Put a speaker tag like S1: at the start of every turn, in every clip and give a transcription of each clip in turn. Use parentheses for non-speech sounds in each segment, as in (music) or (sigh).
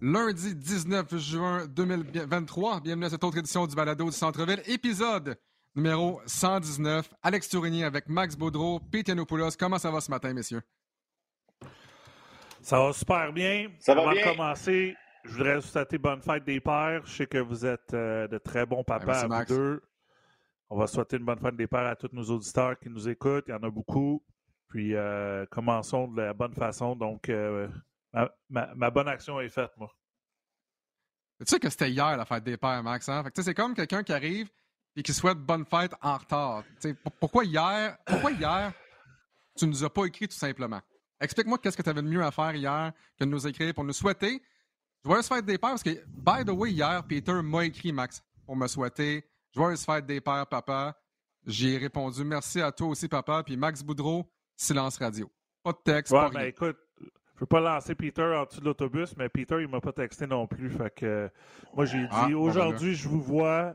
S1: lundi 19 juin 2023. Bienvenue à cette autre édition du Balado du Centre-Ville, épisode numéro 119. Alex Tourigny avec Max Baudreau, Pete Yanopoulos. Comment ça va ce matin, messieurs?
S2: Ça va super bien.
S3: Ça va
S2: Avant
S3: bien.
S2: de commencer, je voudrais vous souhaiter bonne fête des pères. Je sais que vous êtes euh, de très bons papas
S1: merci,
S2: à vous
S1: Max.
S2: deux. On va souhaiter une bonne fête des pères à tous nos auditeurs qui nous écoutent. Il y en a beaucoup. Puis euh, commençons de la bonne façon. Donc, euh, ma, ma- ma bonne action est faite, moi.
S1: Tu sais que c'était hier la fête des pères, Max. Hein? C'est comme quelqu'un qui arrive et qui souhaite bonne fête en retard. Pour- pourquoi hier, pourquoi hier, tu nous as pas écrit tout simplement? Explique-moi qu'est-ce que tu avais de mieux à faire hier que de nous écrire pour nous souhaiter. Joyeuse fête des pères, parce que, by the way, hier, Peter m'a écrit, Max, pour me souhaiter Joyeuse fête des pères, papa. J'ai répondu merci à toi aussi, papa. Puis Max Boudreau, silence radio. Pas de texte,
S2: Ouais,
S1: pas
S2: ben écoute, je peux pas lancer Peter en dessous de l'autobus, mais Peter, il m'a pas texté non plus. Fait que moi, j'ai dit
S1: Ah,
S2: aujourd'hui, je vous vois.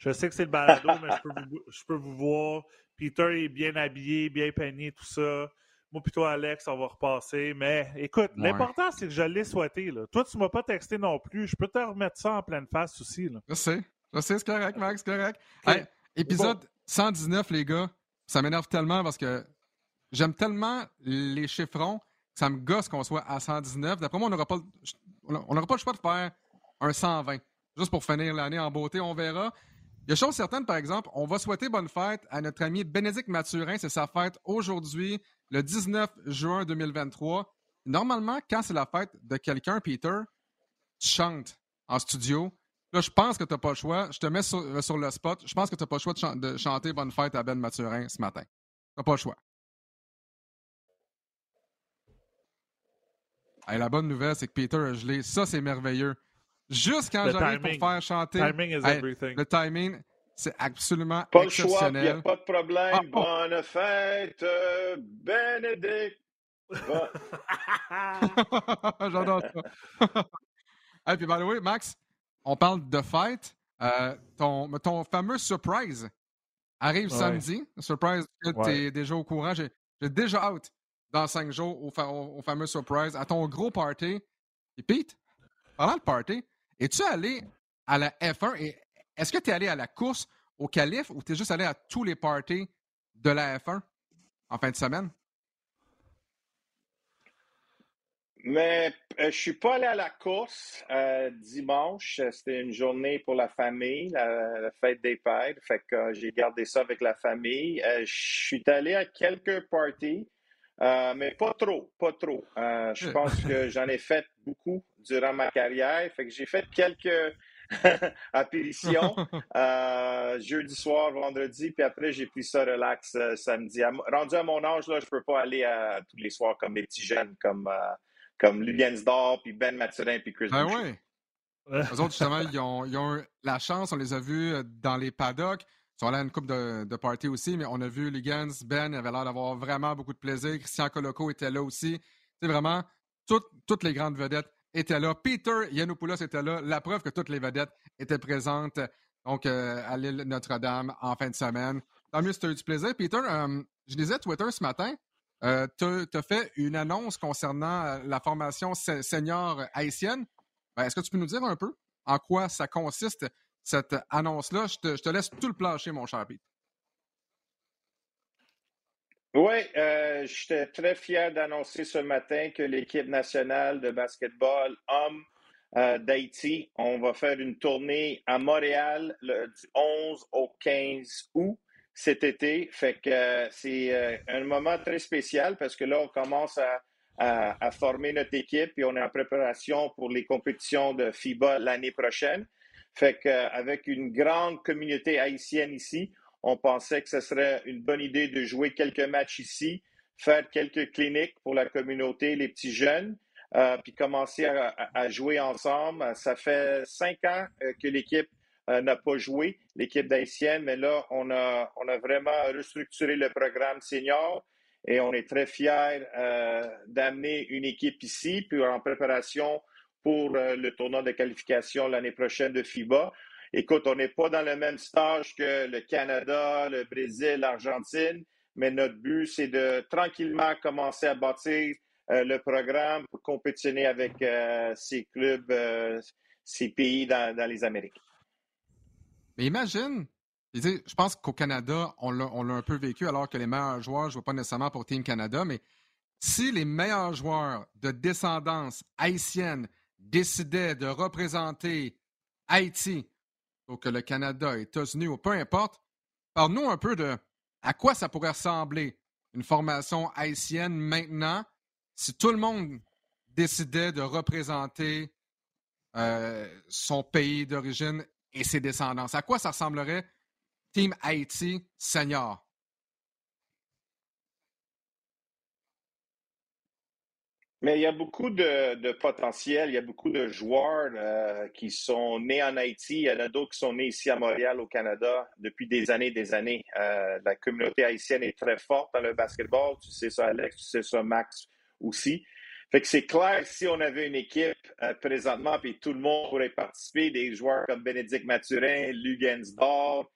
S2: Je sais que c'est le balado, mais je peux, vous, je peux vous voir. Peter est bien habillé, bien peigné, tout ça. Moi, plutôt Alex, on va repasser. Mais écoute,
S1: Ouais.
S2: l'important, c'est que je l'ai souhaité. Là. Toi, tu m'as pas texté non plus. Je peux te remettre ça en pleine face aussi. Là.
S1: Je sais. Je sais, c'est correct, Max, c'est correct. Hey, épisode 119, les gars. Ça m'énerve tellement parce que j'aime tellement les chiffrons ça me gosse qu'on soit à 119. D'après moi, on n'aura pas, pas le choix de faire un 120. Juste pour finir l'année en beauté, on verra. Il y a chose certaine, par exemple, on va souhaiter bonne fête à notre ami Bénédicte Mathurin. C'est sa fête aujourd'hui, le 19 juin 2023. Normalement, quand c'est la fête de quelqu'un, Peter, tu chantes en studio. Là, je pense que tu n'as pas le choix. Je te mets sur, euh, le spot. Je pense que tu n'as pas le choix de, de chanter Bonne fête à Ben Mathurin ce matin. Tu n'as pas le choix. Hey, la bonne nouvelle, c'est que Peter a gelé. Ça, c'est merveilleux. Juste quand j'arrive pour faire chanter.
S2: Timing is
S1: Hey,
S2: everything.
S1: le timing, c'est absolument
S3: Pas le choix, il n'y a
S1: exceptionnel.
S3: pas de problème.
S1: Ah, oh.
S3: Bonne fête, Bénédicte. Bon, (laughs)
S1: J'adore ça. (laughs) Et puis, by the way, Max, on parle de fête. Euh, ton, ton fameux surprise arrive
S2: Ouais.
S1: samedi. Surprise, tu es
S2: Ouais.
S1: déjà au courant. J'ai j'ai déjà hâte dans cinq jours au, fa- au- au fameux surprise, à ton gros party. Et Pete, parlant de party, es-tu allé à la F1 et est-ce que tu es allé à la course au calife ou tu es juste allé à tous les parties de la F1 en fin de semaine?
S3: Mais euh, je suis pas allé à la course euh, dimanche. C'était une journée pour la famille, la, fête des pères. Fait que euh, j'ai gardé ça avec la famille. Je suis allé à quelques parties, euh, mais pas trop, pas trop. Euh, je
S1: Hmm.
S3: pense que j'en ai fait beaucoup durant ma carrière. Fait que j'ai fait quelques (laughs) apparitions (laughs) euh, jeudi soir, vendredi, puis après j'ai pris ça relax euh, samedi. À- rendu à mon âge, là, je peux pas aller à, tous les soirs comme les petits jeunes, comme, euh, comme Lugansdor, puis Ben Mathurin, puis Chris
S1: Ben oui. Eux autres, justement, ils ont, ils ont eu la chance, on les a vus euh, dans les paddocks. Sont allés à une coupe de, de party aussi, mais on a vu Ligans, Ben avait l'air d'avoir vraiment beaucoup de plaisir. Christian Coloco était là aussi. C'est vraiment, toutes, les grandes vedettes étaient là. Peter Yanopoulos était là. La preuve que toutes les vedettes étaient présentes donc, euh, à l'île Notre-Dame en fin de semaine. Tant mieux si tu as eu du plaisir. Peter, euh, je lisais Twitter ce matin. Euh, tu as fait une annonce concernant la formation se- senior haïtienne. Ben, Est-ce que tu peux nous dire un peu en quoi ça consiste, cette annonce-là? Je te, laisse tout le plancher, mon cher Pete.
S3: Oui, euh, j'étais très fier d'annoncer ce matin que l'équipe nationale de basketball homme euh, d'Haïti, on va faire une tournée à Montréal le, du 11 au 15 août cet été. Fait que euh, c'est euh, un moment très spécial parce que là, on commence à former notre équipe et on est en préparation pour les compétitions de FIBA l'année prochaine. Fait qu'avec une grande communauté haïtienne ici, on pensait que ce serait une bonne idée de jouer quelques matchs ici, faire quelques cliniques pour la communauté, les petits jeunes, euh, puis commencer à, jouer ensemble. Ça fait cinq ans euh, que l'équipe euh, n'a pas joué, l'équipe d'Haïtienne, mais là, on a, on a vraiment restructuré le programme senior et on est très fiers euh, d'amener une équipe ici, puis en préparation pour euh, le tournoi de qualification l'année prochaine de FIBA. Écoute, on n'est pas dans le même stage que le Canada, le Brésil, l'Argentine, mais notre but, c'est de tranquillement commencer à bâtir le programme pour compétitionner avec ces clubs, ces pays dans, les Amériques.
S1: Mais imagine, je pense qu'au Canada, on l'a un peu vécu, alors que les meilleurs joueurs ne jouent pas nécessairement pour Team Canada, mais si les meilleurs joueurs de descendance haïtienne décidaient de représenter Haïti, que le Canada, États-Unis ou peu importe, parle-nous un peu de à quoi ça pourrait ressembler une formation haïtienne maintenant si tout le monde décidait de représenter euh, son pays d'origine et ses descendances. À quoi ça ressemblerait Team Haïti senior?
S3: Mais il y a beaucoup de, potentiel, il y a beaucoup de joueurs euh, qui sont nés en Haïti, il y en a d'autres qui sont nés ici à Montréal, au Canada, depuis des années des années. Euh, la communauté haïtienne est très forte dans le basketball, tu sais ça Alex, tu sais ça Max aussi. Fait que c'est clair, si on avait une équipe euh, présentement, puis tout le monde pourrait participer, des joueurs comme Bénédicte Mathurin, Lugensdorf,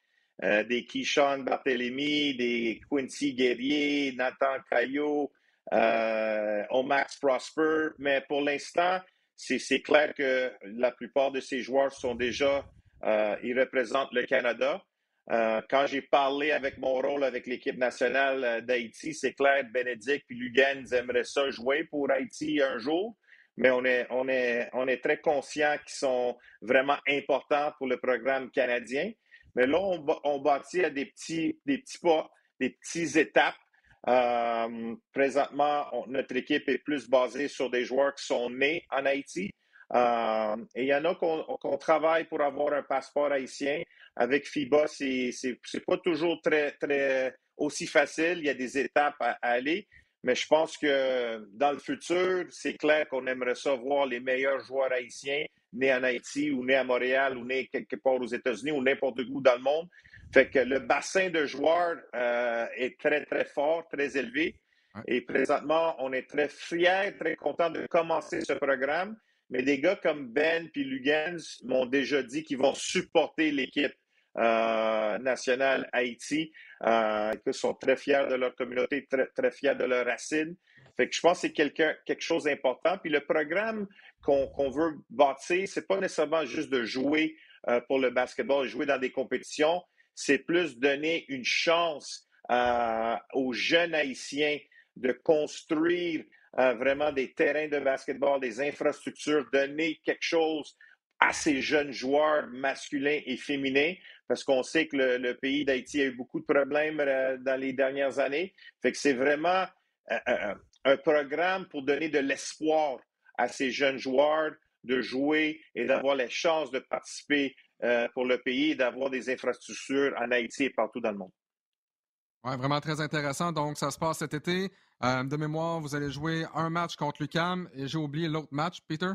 S3: des Kishon Barthélemy, des Quincy Guerrier, Nathan Caillot, euh, Omax Prosper. Mais pour l'instant, c'est clair que la plupart de ces joueurs sont déjà, euh, ils représentent le Canada. Euh, quand j'ai parlé avec mon rôle avec l'équipe nationale euh, d'Haïti, c'est clair, Bénédicte et Lugan aimeraient ça jouer pour Haïti un jour, mais on est, on est, on est très conscient qu'ils sont vraiment importants pour le programme canadien. Mais là, on, on bâtit à des petits, des petits pas, des petites étapes. Euh, présentement, notre équipe est plus basée sur des joueurs qui sont nés en Haïti. Euh, et il y en a qu'on travaille pour avoir un passeport haïtien. Avec FIBA, c'est pas toujours très, très aussi facile. Il y a des étapes à, aller. Mais je pense que dans le futur, c'est clair qu'on aimerait ça voir les meilleurs joueurs haïtiens nés en Haïti ou nés à Montréal ou nés quelque part aux États-Unis ou n'importe où dans le monde. Fait que le bassin de joueurs euh, est très, très fort, très élevé. Et présentement, on est très fiers, très contents de commencer ce programme. Mais des gars comme Ben puis Lugens m'ont déjà dit qu'ils vont supporter l'équipe euh, nationale Haïti, euh, qu'ils sont très fiers de leur communauté, très, très fiers de leurs racines. Fait que je pense que c'est quelque, quelque chose d'important. Puis le programme qu'on veut bâtir, c'est pas nécessairement juste de jouer euh, pour le basketball, jouer dans des compétitions, c'est plus donner une chance euh, aux jeunes Haïtiens de construire euh, vraiment des terrains de basketball, des infrastructures, donner quelque chose à ces jeunes joueurs masculins et féminins, parce qu'on sait que le, pays d'Haïti a eu beaucoup de problèmes euh, dans les dernières années. Que c'est vraiment un programme pour donner de l'espoir à ces jeunes joueurs de jouer et d'avoir les chances de participer pour le pays et d'avoir des infrastructures en Haïti et partout dans le monde.
S1: Oui, vraiment très intéressant. Donc, ça se passe cet été. Euh, de mémoire, vous allez jouer un match contre l'UCAM et j'ai oublié l'autre match, Peter?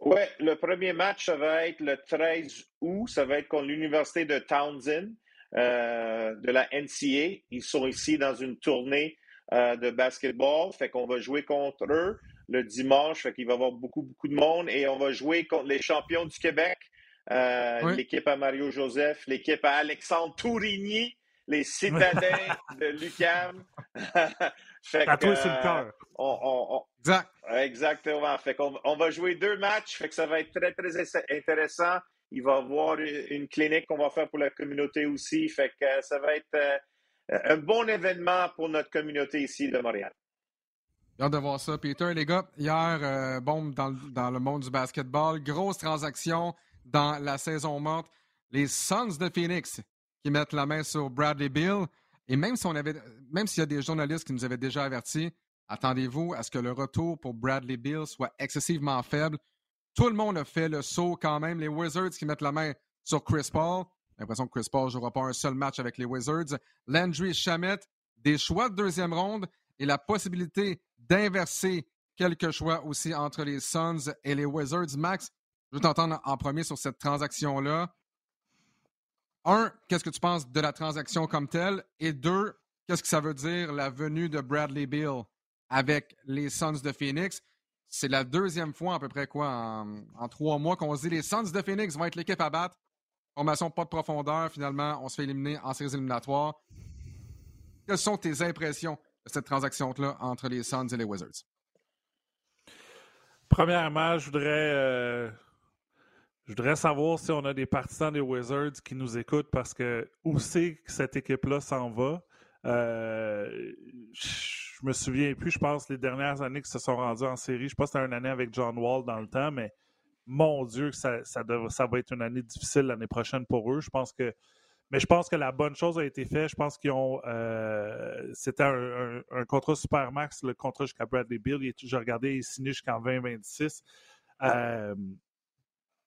S3: Oui, le premier match, ça va être le 13 août. Ça va être contre l'Université de Townsend euh, de la NCA. Ils sont ici dans une tournée euh, de basketball. Fait qu'on va jouer contre eux le dimanche. Fait qu'il va y avoir beaucoup, beaucoup de monde. Et on va jouer contre les champions du Québec, euh, l'équipe à Mario Joseph, l'équipe à Alexandre Tourigny, les citadins (laughs) de Lucam. (laughs)
S2: fait que, sur le cœur.
S1: exact.
S3: Exactement. Fait qu'on on va jouer deux matchs. Fait que ça va être très, très intéressant. Il va y avoir une clinique qu'on va faire pour la communauté aussi. Fait que euh, ça va être euh, un bon événement pour notre communauté ici de Montréal.
S1: Hâte de voir ça, Peter. Les gars, hier, bon, dans, dans, le monde du basketball, grosse transaction dans la saison morte. Les Suns de Phoenix qui mettent la main sur Bradley Bill. Et même si on avait, même s'il y a des journalistes qui nous avaient déjà avertis, attendez-vous à ce que le retour pour Bradley Bill soit excessivement faible. Tout le monde a fait le saut quand même. Les Wizards qui mettent la main sur Chris Paul. L'impression que Chris Paul ne jouera pas un seul match avec les Wizards. Landry Shamet, des choix de deuxième ronde et la possibilité d'inverser quelques choix aussi entre les Suns et les Wizards. Max, je veux t'entendre en premier sur cette transaction-là. Un, qu'est-ce que tu penses de la transaction comme telle? Et deux, qu'est-ce que ça veut dire la venue de Bradley Bill avec les Suns de Phoenix? C'est la deuxième fois à peu près quoi en, trois mois qu'on se dit les Suns de Phoenix vont être l'équipe à battre. Formation pas de profondeur, finalement, on se fait éliminer en séries éliminatoires. Quelles sont tes impressions cette transaction-là entre les Suns et les Wizards?
S2: Premièrement, je voudrais, euh, je voudrais savoir si on a des partisans des Wizards qui nous écoutent parce que où c'est que cette équipe-là s'en va? Euh, je me souviens plus, je pense, les dernières années qu'ils se sont rendus en série. Je pense que une année avec John Wall dans le temps, mais mon Dieu, ça, ça va être une année difficile l'année prochaine pour eux. Je pense que mais je pense que la bonne chose a été faite. Je pense qu'ils ont. Euh, c'était un, contrat super max, le contrat jusqu'à Bradley Bill. J'ai regardé, il est signé jusqu'en 2026. Euh,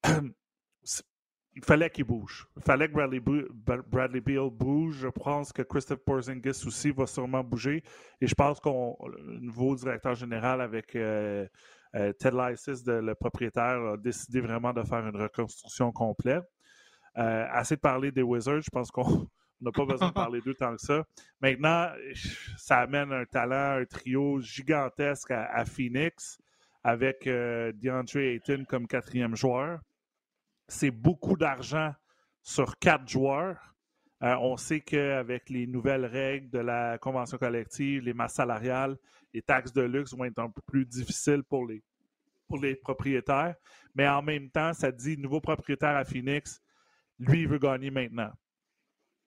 S2: (clears throat) il fallait qu'il bouge. Il fallait que Bradley, Bradley, Beal bouge. Je pense que Christophe Porzingis aussi va sûrement bouger. Et je pense qu'on nouveau directeur général avec euh, Ted Lysis, le propriétaire, a décidé vraiment de faire une reconstruction complète. Euh, assez de parler des Wizards. Je pense qu'on (laughs) n'a pas besoin de (laughs) parler d'eux tant que ça. Maintenant, ça amène un talent, un trio gigantesque à, Phoenix avec euh, DeAndre Ayton comme quatrième joueur. C'est beaucoup d'argent sur quatre joueurs. Euh, on sait qu'avec les nouvelles règles de la convention collective, les masses salariales, les taxes de luxe vont être un peu plus difficiles pour les, pour les propriétaires. Mais en même temps, ça dit nouveau propriétaire à Phoenix, lui, il veut gagner maintenant.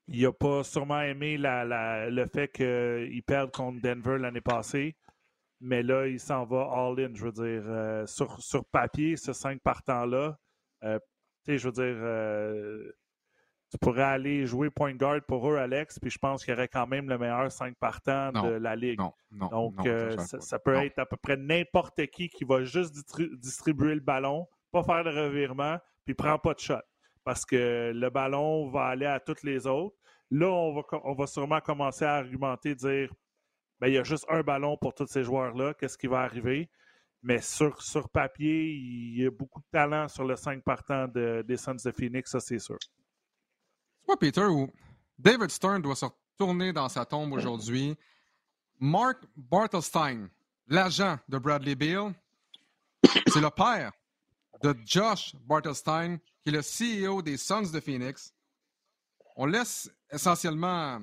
S2: Il n'a pas sûrement aimé le fait qu'il perde contre Denver l'année passée, mais là, il s'en va all-in. Je veux dire, euh, sur, papier, ce cinq partants-là, euh, tu sais, je veux dire, euh, tu pourrais aller jouer point guard pour eux, Alex, puis je pense qu'il y aurait quand même le meilleur cinq partants de la Ligue. Donc, ça, peut être à peu près n'importe qui qui va juste distribuer le ballon, pas faire de revirement, puis prend pas de shot parce que le ballon va aller à toutes les autres. Là, on va, sûrement commencer à argumenter, dire ben, il y a juste un ballon pour tous ces joueurs-là, qu'est-ce qui va arriver? Mais sur, papier, il y a beaucoup de talent sur le 5 partant de, des Suns de Phoenix, ça c'est sûr.
S1: C'est pas Peter ou David Stern doit se retourner dans sa tombe aujourd'hui? Mark Bartelstein, l'agent de Bradley Beal, c'est le père de Josh Bartelstein, qui est le CEO des Suns de Phoenix. On laisse essentiellement,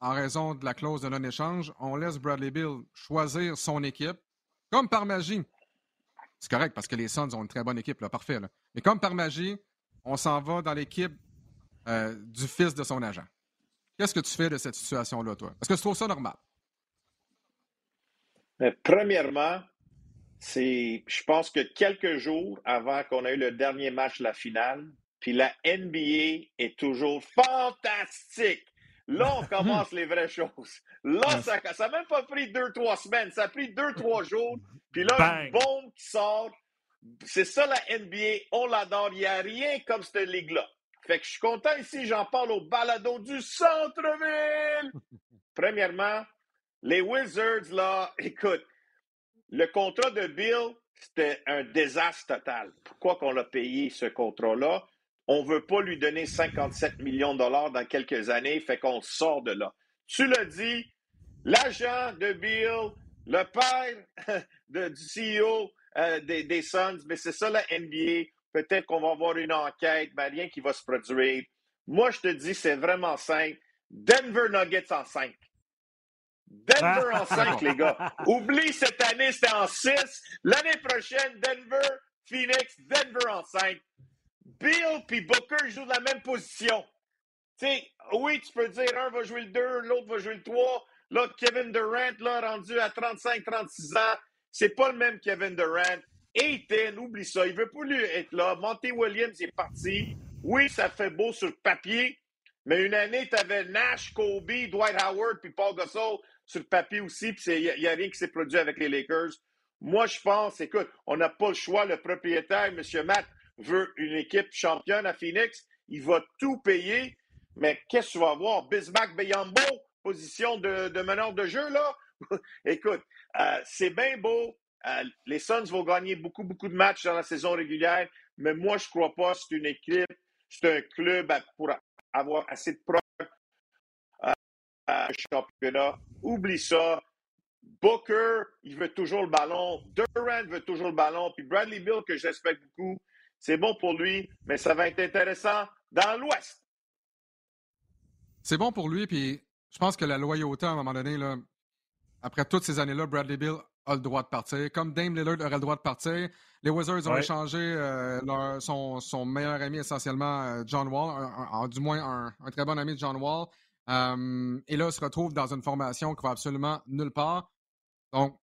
S1: en raison de la clause de non-échange, on laisse Bradley Bill choisir son équipe, comme par magie. C'est correct parce que les Suns ont une très bonne équipe, parfait. Mais comme par magie, on s'en va dans l'équipe euh, du fils de son agent. Qu'est-ce que tu fais de cette situation-là, toi? Est-ce que tu trouves ça normal?
S3: premièrement, c'est, je pense que quelques jours avant qu'on ait eu le dernier match de la finale, puis la NBA est toujours fantastique. Là, on (laughs) commence les vraies choses. Là, ça n'a même pas pris deux, trois semaines. Ça a pris deux, trois jours. Puis là, une bombe qui sort. C'est ça la NBA. On l'adore. Il n'y a rien comme cette ligue-là. Fait que je suis content ici. J'en parle au balado du centre-ville. (laughs) Premièrement, les Wizards, là, écoute, le contrat de Bill, c'était un désastre total. Pourquoi qu'on l'a payé ce contrat-là? On ne veut pas lui donner 57 millions de dollars dans quelques années, fait qu'on sort de là. Tu l'as dit, l'agent de Bill, le père (laughs) du CEO euh, des, des, Suns, mais c'est ça la NBA. Peut-être qu'on va avoir une enquête, mais rien qui va se produire. Moi, je te dis, c'est vraiment simple. Denver Nuggets en 5. Denver en 5, les gars. Oublie cette année, c'était en 6. L'année prochaine, Denver, Phoenix, Denver en 5. Bill puis Booker jouent la même position. sais, oui, tu peux dire un va jouer le 2, l'autre va jouer le 3. Là, Kevin Durant, là, rendu à 35-36 ans, c'est pas le même Kevin Durant. Ayton, oublie ça, il veut pas lui être là. Monty Williams est parti. Oui, ça fait beau sur le papier, mais une année, tu avais Nash, Kobe, Dwight Howard, puis Paul Gasol sur le papier aussi, puis il n'y a, rien qui s'est produit avec les Lakers. Moi, je pense, écoute, on n'a pas le choix. Le propriétaire, M. Matt, veut une équipe championne à Phoenix. Il va tout payer. Mais qu'est-ce que tu vas avoir? Bismack Beyambo, position de, de meneur de jeu, là? (laughs) écoute, euh, c'est bien beau. Euh, les Suns vont gagner beaucoup, beaucoup de matchs dans la saison régulière, mais moi, je ne crois pas. C'est une équipe, c'est un club pour avoir assez de preuves championnat. Oublie ça. Booker, il veut toujours le ballon. Durant veut toujours le ballon. Puis Bradley Bill, que j'espère beaucoup, c'est bon pour lui, mais ça va être intéressant dans l'Ouest.
S1: C'est bon pour lui, puis je pense que la loyauté, à un moment donné, là, après toutes ces années-là, Bradley Bill a le droit de partir. Comme Dame Lillard aurait le droit de partir, les Wizards ont échangé euh, son, meilleur ami essentiellement, euh, John Wall, du moins un, très bon ami de John Wall. Euh, et là, il se retrouve dans une formation qui va absolument nulle part. Donc,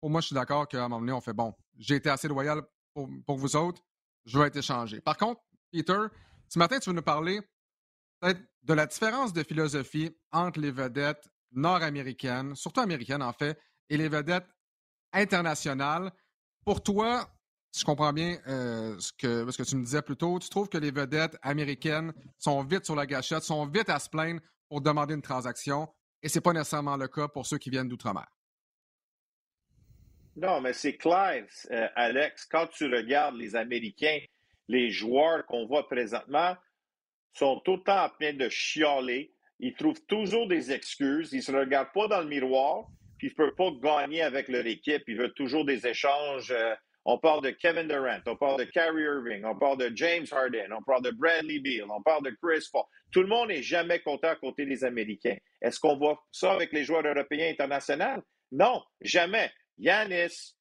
S1: pour moi, je suis d'accord qu'à un moment donné, on fait bon, j'ai été assez loyal pour, vous autres, je vais être échangé. Par contre, Peter, ce matin, tu veux nous parler peut-être de la différence de philosophie entre les vedettes nord-américaines, surtout américaines en fait, et les vedettes internationales. Pour toi, si je comprends bien euh, ce que tu me disais plus tôt, tu trouves que les vedettes américaines sont vite sur la gâchette, sont vite à se plaindre pour demander une transaction, et ce n'est pas nécessairement le cas pour ceux qui viennent d'outre-mer.
S3: Non, mais c'est clair, euh, Alex, quand tu regardes les Américains, les joueurs qu'on voit présentement sont temps en train de chialer. Ils trouvent toujours des excuses. Ils ne se regardent pas dans le miroir puis ils ne peuvent pas gagner avec leur équipe. Ils veulent toujours des échanges. Euh, on parle de Kevin Durant, on parle de Kyrie Irving, on parle de James Harden, on parle de Bradley Beal, on parle de Chris Paul. Tout le monde n'est jamais content à côté des Américains. Est-ce qu'on voit ça avec les joueurs européens internationaux? Non, jamais. Yanis,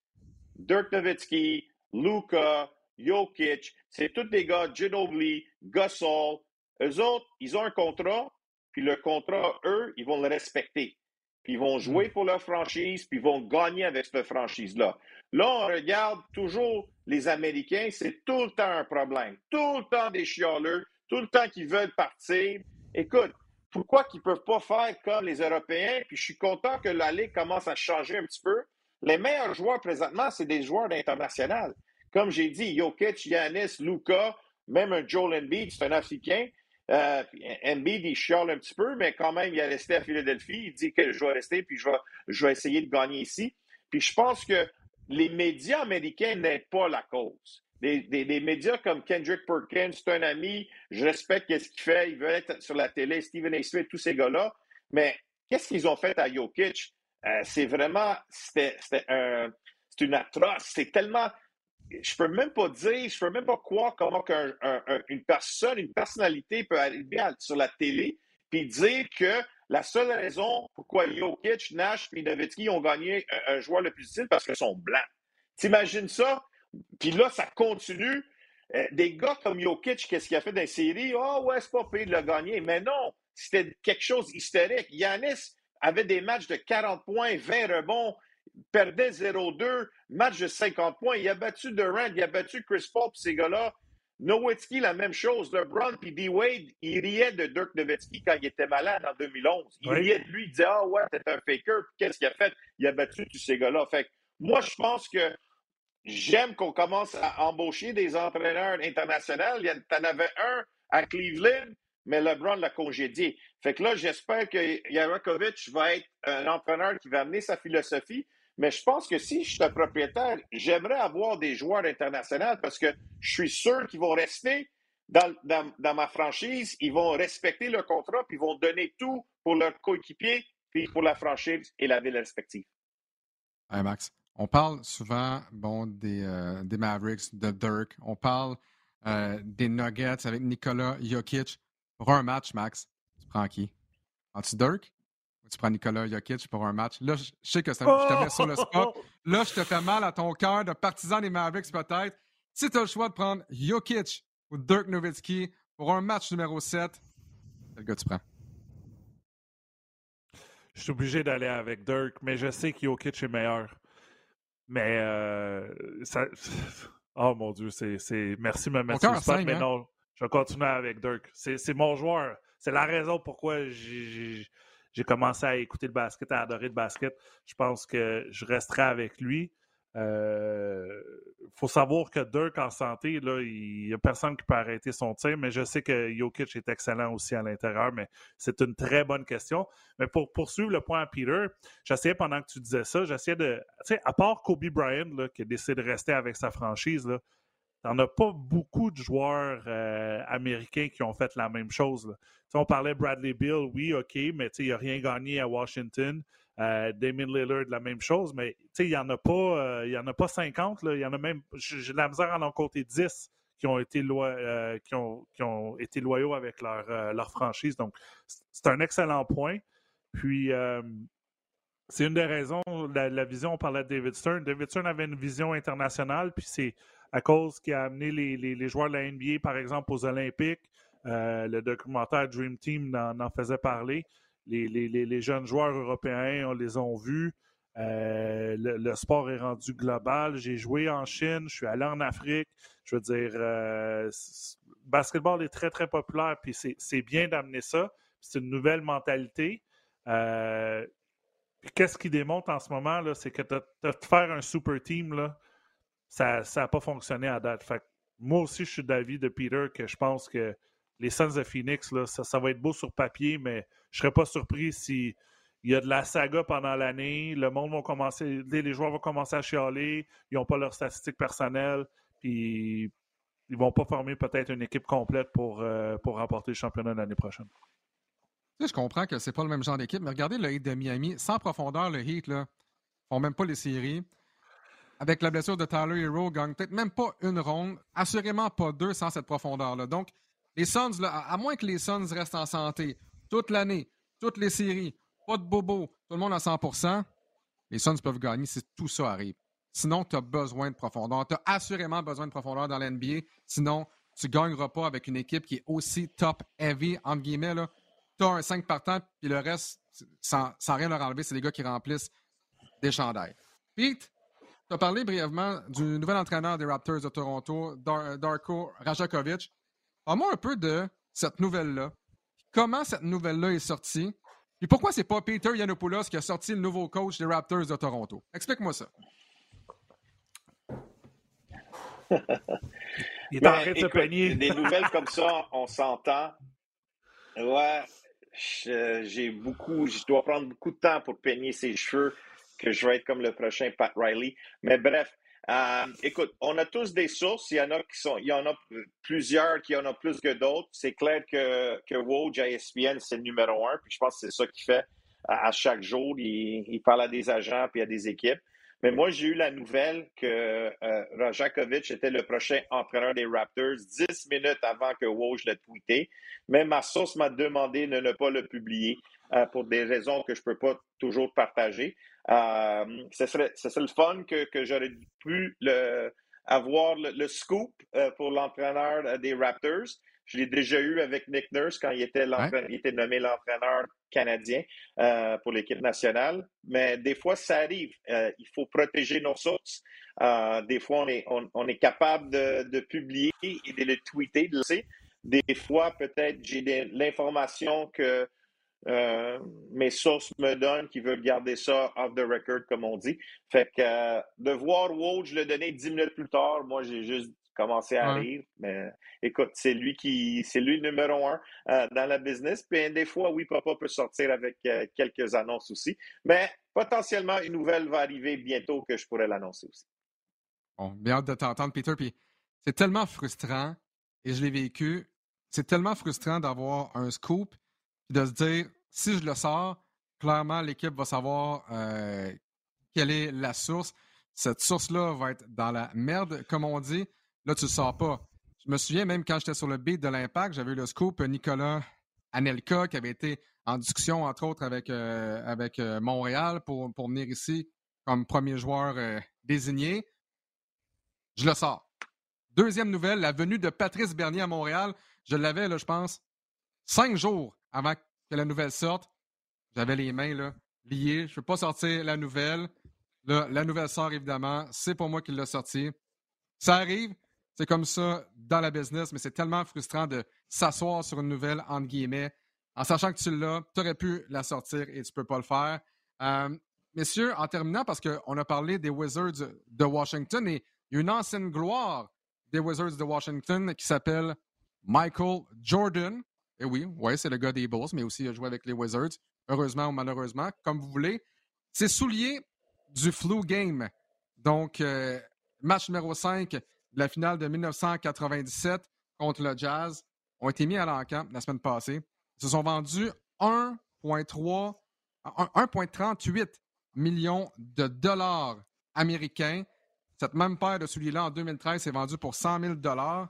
S3: Dirk Nowitzki, Luka, Jokic, c'est tous des gars, Ginobili, Gasol. Eux autres, ils ont un contrat, puis le contrat, eux, ils vont le respecter puis ils vont jouer mm. pour leur franchise, puis ils vont gagner avec cette franchise-là. Là, on regarde toujours les Américains, c'est tout le temps un problème. Tout le temps des chialeux, tout le temps qu'ils veulent partir. Écoute, pourquoi qu'ils ne peuvent pas faire comme les Européens? Puis je suis content que la Ligue commence à changer un petit peu. Les meilleurs joueurs présentement, c'est des joueurs d'international. Comme j'ai dit, Jokic, Yanis, Luka, même un Joel Embiid, c'est un Africain. Euh, Embiid, il chiale un petit peu, mais quand même, il est resté à Philadelphie. Il dit que je vais rester, puis je vais essayer de gagner ici. Puis je pense que les médias américains n'aident pas la cause. Des, médias comme Kendrick Perkins, c'est un ami, je respecte ce qu'il fait, il veut être sur la télé, Stephen A. Smith, tous ces gars-là. Mais qu'est-ce qu'ils ont fait à Jokic? Euh, c'est vraiment, c'était une atroce. C'est tellement, je peux même pas dire, je peux même pas croire comment une personne, une personnalité peut arriver sur la télé puis dire que la seule raison pourquoi Jokic, Nash et ont gagné un, joueur le plus difficile parce qu'ils sont blancs. T'imagines ça? Puis là, ça continue. Euh, des gars comme Jokic, qu'est-ce qu'il a fait dans les séries? oh, ouais, c'est pas payé de le gagner. Mais non, c'était quelque chose d'hystérique. Yanis avait des matchs de 40 points, 20 rebonds perdait 0-2, match de 50 points. Il a battu Durant, il a battu Chris Paul, ces gars-là. Nowitzki, la même chose. LeBron puis D-Wade, il riait de Dirk Nowitzki quand il était malade en 2011. Il riait de lui, il disait Ah ouais, t'es un faker. Qu'est-ce qu'il a fait? Il a battu tous ces gars-là. Fait moi, je pense que j'aime qu'on commence à embaucher des entraîneurs internationaux. Il y en avait un à Cleveland, mais LeBron l'a congédié. Fait que là, j'espère que Yarakovic va être un entraîneur qui va amener sa philosophie. Mais je pense que si je suis un propriétaire, j'aimerais avoir des joueurs internationaux parce que je suis sûr qu'ils vont rester dans, ma franchise, ils vont respecter le contrat, puis ils vont donner tout pour leur coéquipier, puis pour la franchise et la ville respective.
S1: Hey Max, on parle souvent bon, des, euh, des Mavericks, de Dirk. On parle euh, des Nuggets avec Nikola Jokic. Pour un match, Max, tu prends qui? Prends-tu Dirk? Tu prends Nicolas Jokic pour un match. Là, je sais que ça, je te mets sur le spot. Là, je te fais mal à ton cœur de partisan des Mavericks, peut-être. Si tu as le choix de prendre Jokic ou Dirk Nowitzki pour un match numéro 7, quel gars tu prends?
S2: Je suis obligé d'aller avec Dirk, mais je sais que Jokic est meilleur. Mais euh, ça. (laughs) Oh mon Dieu, c'est. Merci de me mettre sur le spot, mais hein? non, je vais continuer avec Dirk. C'est mon joueur. C'est la raison pourquoi j'ai j'ai commencé à écouter le basket, à adorer le basket. Je pense que je resterai avec lui. Il euh, faut savoir que Dirk en santé, il n'y a personne qui peut arrêter son tir, mais je sais que Jokic est excellent aussi à l'intérieur, mais c'est une très bonne question. Mais pour poursuivre le point à Peter, j'essayais pendant que tu disais ça, j'essayais de. Tu sais, à part Kobe Bryant qui a décidé de rester avec sa franchise, là, t'en as pas beaucoup de joueurs euh, américains qui ont fait la même chose. On parlait Bradley Bill, oui, OK, mais il n'a rien gagné à Washington. Euh, Damien Lillard, la même chose, mais il n'y en, a pas, euh, en a pas 50. Il y en a même, j'ai la misère à en compter 10 qui ont été, ont, qui ont été loyaux avec leur, leur franchise. Donc, c'est un excellent point. Puis, c'est une des raisons, la, la, vision, on parlait de David Stern. David Stern avait une vision internationale, puis c'est à cause qu'il a amené les, les, joueurs de la NBA, par exemple, aux Olympiques. Euh, le documentaire Dream Team en, faisait parler. Les, les, jeunes joueurs européens, on les a vus. Euh, le, sport est rendu global. J'ai joué en Chine, je suis allé en Afrique. Je veux dire, euh, basketball est très, très populaire, puis c'est bien d'amener ça. C'est une nouvelle mentalité. Euh, qu'est-ce qui démontre en ce moment, c'est que de, faire un super team, là, ça n'a pas fonctionné à date. Moi aussi, je suis d'avis de Peter que je pense que les Suns de Phoenix, là, ça, va être beau sur papier, mais je ne serais pas surpris si il y a de la saga pendant l'année, le monde va commencer, les joueurs vont commencer à chialer, ils n'ont pas leurs statistiques personnelles, puis ils vont pas former peut-être une équipe complète pour, euh, pour remporter le championnat l'année prochaine.
S1: je comprends que c'est pas le même genre d'équipe, mais regardez le Heat de Miami. Sans profondeur, le Heat, là, font même pas les séries. Avec la blessure de Tyler Hero, gagne peut-être même pas une ronde, assurément pas deux sans cette profondeur-là. Donc, les Suns, à moins que les Suns restent en santé toute l'année, toutes les séries, pas de bobo, tout le monde à 100% les Suns peuvent gagner si tout ça arrive. Sinon, tu as besoin de profondeur. Tu as assurément besoin de profondeur dans l'NBA. Sinon, tu ne gagneras pas avec une équipe qui est aussi top-heavy, entre guillemets. Tu as un 5 partant, puis le reste, sans, rien leur enlever, c'est des gars qui remplissent des chandails. Pete, tu as parlé brièvement du nouvel entraîneur des Raptors de Toronto, Darko Rajakovic. Parle-moi un peu de cette nouvelle-là. Comment cette nouvelle-là est sortie? Et pourquoi c'est pas Peter Yanopoulos qui a sorti le nouveau coach des Raptors de Toronto? Explique-moi ça. (laughs)
S3: Il est en train de se. Des nouvelles comme ça, (laughs) on s'entend. Ouais, j'ai beaucoup, je dois prendre beaucoup de temps pour peigner ses cheveux, que je vais être comme le prochain Pat Riley. Mais bref, euh, écoute, on a tous des sources. Il y en a qui sont, il y en a plusieurs qui en ont plus que d'autres. C'est clair que, que Woj à ESPN, c'est le numéro un. Puis je pense que c'est ça qu'il fait à, chaque jour. Il, il, parle à des agents puis à des équipes. Mais moi, j'ai eu la nouvelle que euh, Rajakovic était le prochain entraîneur des Raptors dix minutes avant que Woj l'ait tweeté. Mais ma source m'a demandé de ne pas le publier euh, pour des raisons que je ne peux pas toujours partager. Euh, ce, serait, ce serait le fun que, que j'aurais pu le, avoir le, scoop euh, pour l'entraîneur euh, des Raptors. Je l'ai déjà eu avec Nick Nurse quand il était, il était nommé l'entraîneur canadien euh, pour l'équipe nationale. Mais des fois, ça arrive. Euh, il faut protéger nos sources. Euh, des fois, on est, on, on est capable de, de, publier et de le tweeter. De le des fois, peut-être, j'ai l'information que euh, mes sources me donnent qui veulent garder ça off the record, comme on dit. Fait que euh, de voir Woj le donner dix minutes plus tard, moi, j'ai juste commencé à rire. Mais écoute, c'est lui qui, c'est lui le numéro un euh, dans la business. Puis des fois, oui, papa peut sortir avec quelques annonces aussi. Mais potentiellement, une nouvelle va arriver bientôt que je pourrais l'annoncer aussi.
S1: Bon, bien hâte de t'entendre, Peter. Puis c'est tellement frustrant, et je l'ai vécu, c'est tellement frustrant d'avoir un scoop de se dire, si je le sors, clairement, l'équipe va savoir euh, quelle est la source. Cette source-là va être dans la merde, comme on dit. Là, tu ne le sors pas. Je me souviens même quand j'étais sur le beat de l'Impact, j'avais eu le scoop Nicolas Anelka qui avait été en discussion, entre autres, avec, euh, avec euh, Montréal pour, pour venir ici comme premier joueur désigné. Je le sors. Deuxième nouvelle, la venue de Patrice Bernier à Montréal. Je l'avais, je pense, cinq jours avant que la nouvelle sorte, j'avais les mains là, liées. Je ne peux pas sortir la nouvelle. la nouvelle sort, évidemment. C'est pour moi qui l'a sorti. Ça arrive. C'est comme ça dans la business, mais c'est tellement frustrant de s'asseoir sur une nouvelle, entre guillemets, en sachant que tu l'as, tu aurais pu la sortir et tu ne peux pas le faire. Euh, messieurs, en terminant, parce qu'on a parlé des Wizards de Washington et il y a une ancienne gloire des Wizards de Washington qui s'appelle Michael Jordan. Et oui, ouais, c'est le gars des Bulls, mais aussi il a joué avec les Wizards, heureusement ou malheureusement, comme vous voulez. C'est soulier du flu game. Donc, euh, match numéro 5 de la finale de 1997 contre le Jazz ont été mis à l'encamp la semaine passée. Ils se sont vendus 1,3 1,38 millions de dollars américains. Cette même paire de souliers-là en 2013 s'est vendue pour 100 000 dollars.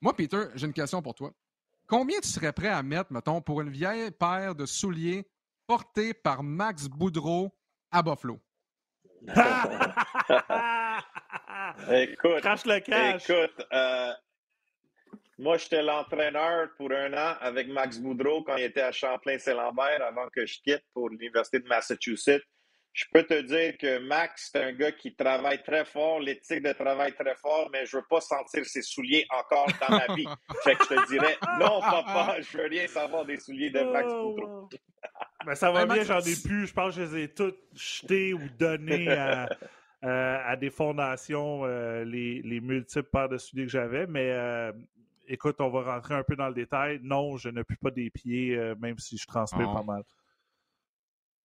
S1: Moi, Peter, j'ai une question pour toi. Combien tu serais prêt à mettre, mettons, pour une vieille paire de souliers portés par Max Boudreau à Buffalo? (laughs) (laughs)
S3: écoute,
S2: Crache le cash.
S3: écoute euh, moi, j'étais l'entraîneur pour un an avec Max Boudreau quand il était à Champlain-Saint-Lambert avant que je quitte pour l'Université de Massachusetts. Je peux te dire que Max, c'est un gars qui travaille très fort, l'éthique de travail très fort, mais je veux pas sentir ses souliers encore dans ma vie. (laughs) fait que je te dirais, non, papa, je veux rien savoir des souliers de Max Boudreau.
S2: Ben, ça va bien, j'en ai plus. Je pense que je les ai toutes jetées ou données à, euh, à des fondations, euh, les, les multiples paires de souliers que j'avais. Mais euh, écoute, on va rentrer un peu dans le détail. Non, je ne pue pas des pieds, même si je transpire
S1: Oh.
S2: pas mal.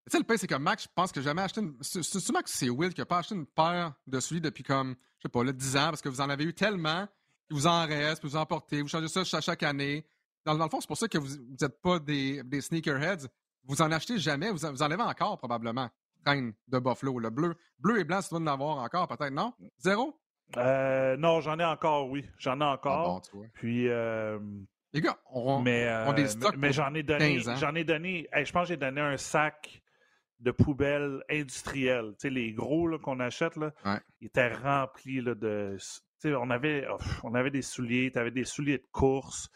S1: Tu sais, le pire, c'est que Max, je pense que j'ai jamais acheté une. C'est Max c'est Will qui n'a pas acheté une paire de souliers depuis comme, je sais pas, là, 10 ans, parce que vous en avez eu tellement, il vous en reste, puis vous en portez, vous changez ça chaque, chaque année. Dans, dans le fond, c'est pour ça que vous n'êtes pas des, des sneakerheads. Vous en achetez jamais, vous en, vous en avez encore probablement. Traîne de Buffalo, le bleu. Bleu et blanc, tu dois en avoir encore, peut-être, non? Zéro?
S2: Euh, non, j'en ai encore, oui. J'en ai
S1: Ah
S2: encore.
S1: bon, tu vois.
S2: Puis, euh,
S1: Les gars, on,
S2: mais,
S1: on des
S2: euh,
S1: stocks
S2: mais j'en ai donné,
S1: 15 ans.
S2: j'en ai donné, hey, je pense que j'ai donné un sac de poubelles industrielles. Tu sais, les gros qu'on achète, là,
S1: Ouais.
S2: ils étaient remplis là, de. Tu sais, on avait, oh, on avait des souliers, tu avais des souliers de course,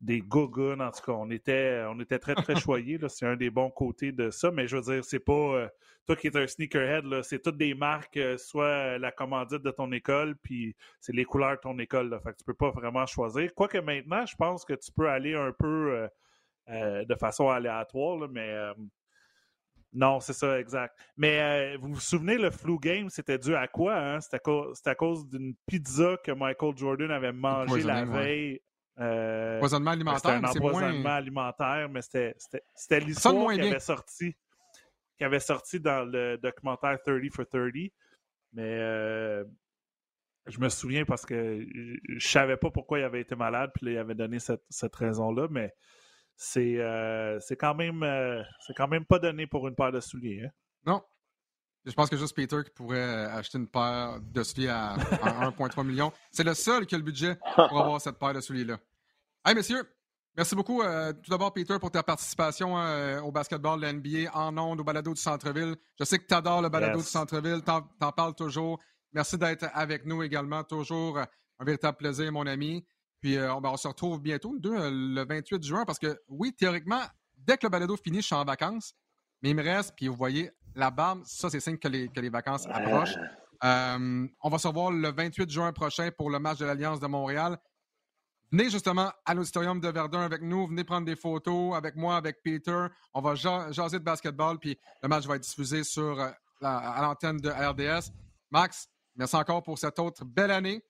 S2: des gogoons, en tout cas. On était, on était très, très (laughs) choyés. C'est un des bons côtés de ça. Mais je veux dire, c'est pas. euh, toi qui es un sneakerhead, c'est toutes des marques, euh, soit la commandite de ton école, puis c'est les couleurs de ton école. Là. Fait que tu peux pas vraiment choisir. Quoique maintenant, je pense que tu peux aller un peu euh, euh, de façon aléatoire, là, mais euh, non, c'est ça, exact. Mais euh, vous vous souvenez, le flu game, c'était dû à quoi? Hein? C'était à, cause- c'était à cause d'une pizza que Michael Jordan avait mangée la
S1: ouais.
S2: Euh,
S1: Empoisonnement
S2: c'était
S1: alimentaire,
S2: un
S1: mais c'est
S2: empoisonnement
S1: moins.
S2: alimentaire, mais c'était, c'était, c'était l'histoire qui avait sorti qui avait sorti dans le documentaire 30 for 30. Mais euh, je me souviens parce que je, savais pas pourquoi il avait été malade, puis là, il avait donné cette, cette raison-là, mais c'est, euh, quand même euh, c'est quand même pas donné pour une paire de souliers. hein.
S1: Non. Je pense que juste Peter qui pourrait euh, acheter une paire de souliers à, à (laughs) 1,3 million. C'est le seul qui a le budget pour avoir cette paire de souliers-là. Hey, messieurs, merci beaucoup. euh, tout d'abord, Peter, pour ta participation euh, au basketball de l'NBA en ondes, au balado du centre-ville. Je sais que tu adores le balado
S2: Yes.
S1: du centre-ville. T'en, t'en parles toujours. Merci d'être avec nous également. Toujours un véritable plaisir, mon ami. Puis, euh, on, ben, on se retrouve bientôt, nous deux, le 28 juin, parce que, oui, théoriquement, dès que le balado finit, je suis en vacances. Mais il me reste, puis vous voyez, la barbe, ça, c'est signe que les, que les vacances approchent. Euh, on va se revoir le 28 juin prochain pour le match de l'Alliance de Montréal. Venez justement à l'auditorium de Verdun avec nous. Venez prendre des photos avec moi, avec Peter. On va ja- jaser de basketball, puis le match va être diffusé sur, euh, la- à l'antenne de RDS. Max, merci encore pour cette autre belle année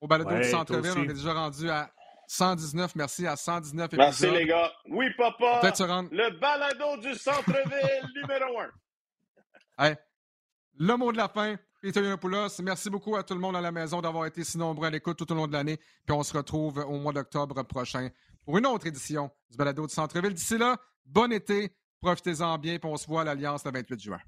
S1: au balado
S2: Ouais,
S1: du centre-ville. On est déjà rendu à 119. Merci à 119
S3: Merci,
S1: épisodes.
S3: les gars. Oui, papa.
S1: Peut-être se rendre.
S3: Le balado du centre-ville (laughs) numéro un.
S1: Le mot de la fin, Peter Yiannopoulos. Merci beaucoup à tout le monde à la maison d'avoir été si nombreux à l'écoute tout au long de l'année. Puis on se retrouve au mois d'octobre prochain pour une autre édition du Balado du Centre-Ville. D'ici là, bon été, profitez-en bien, puis on se voit à l'Alliance le 28 juin.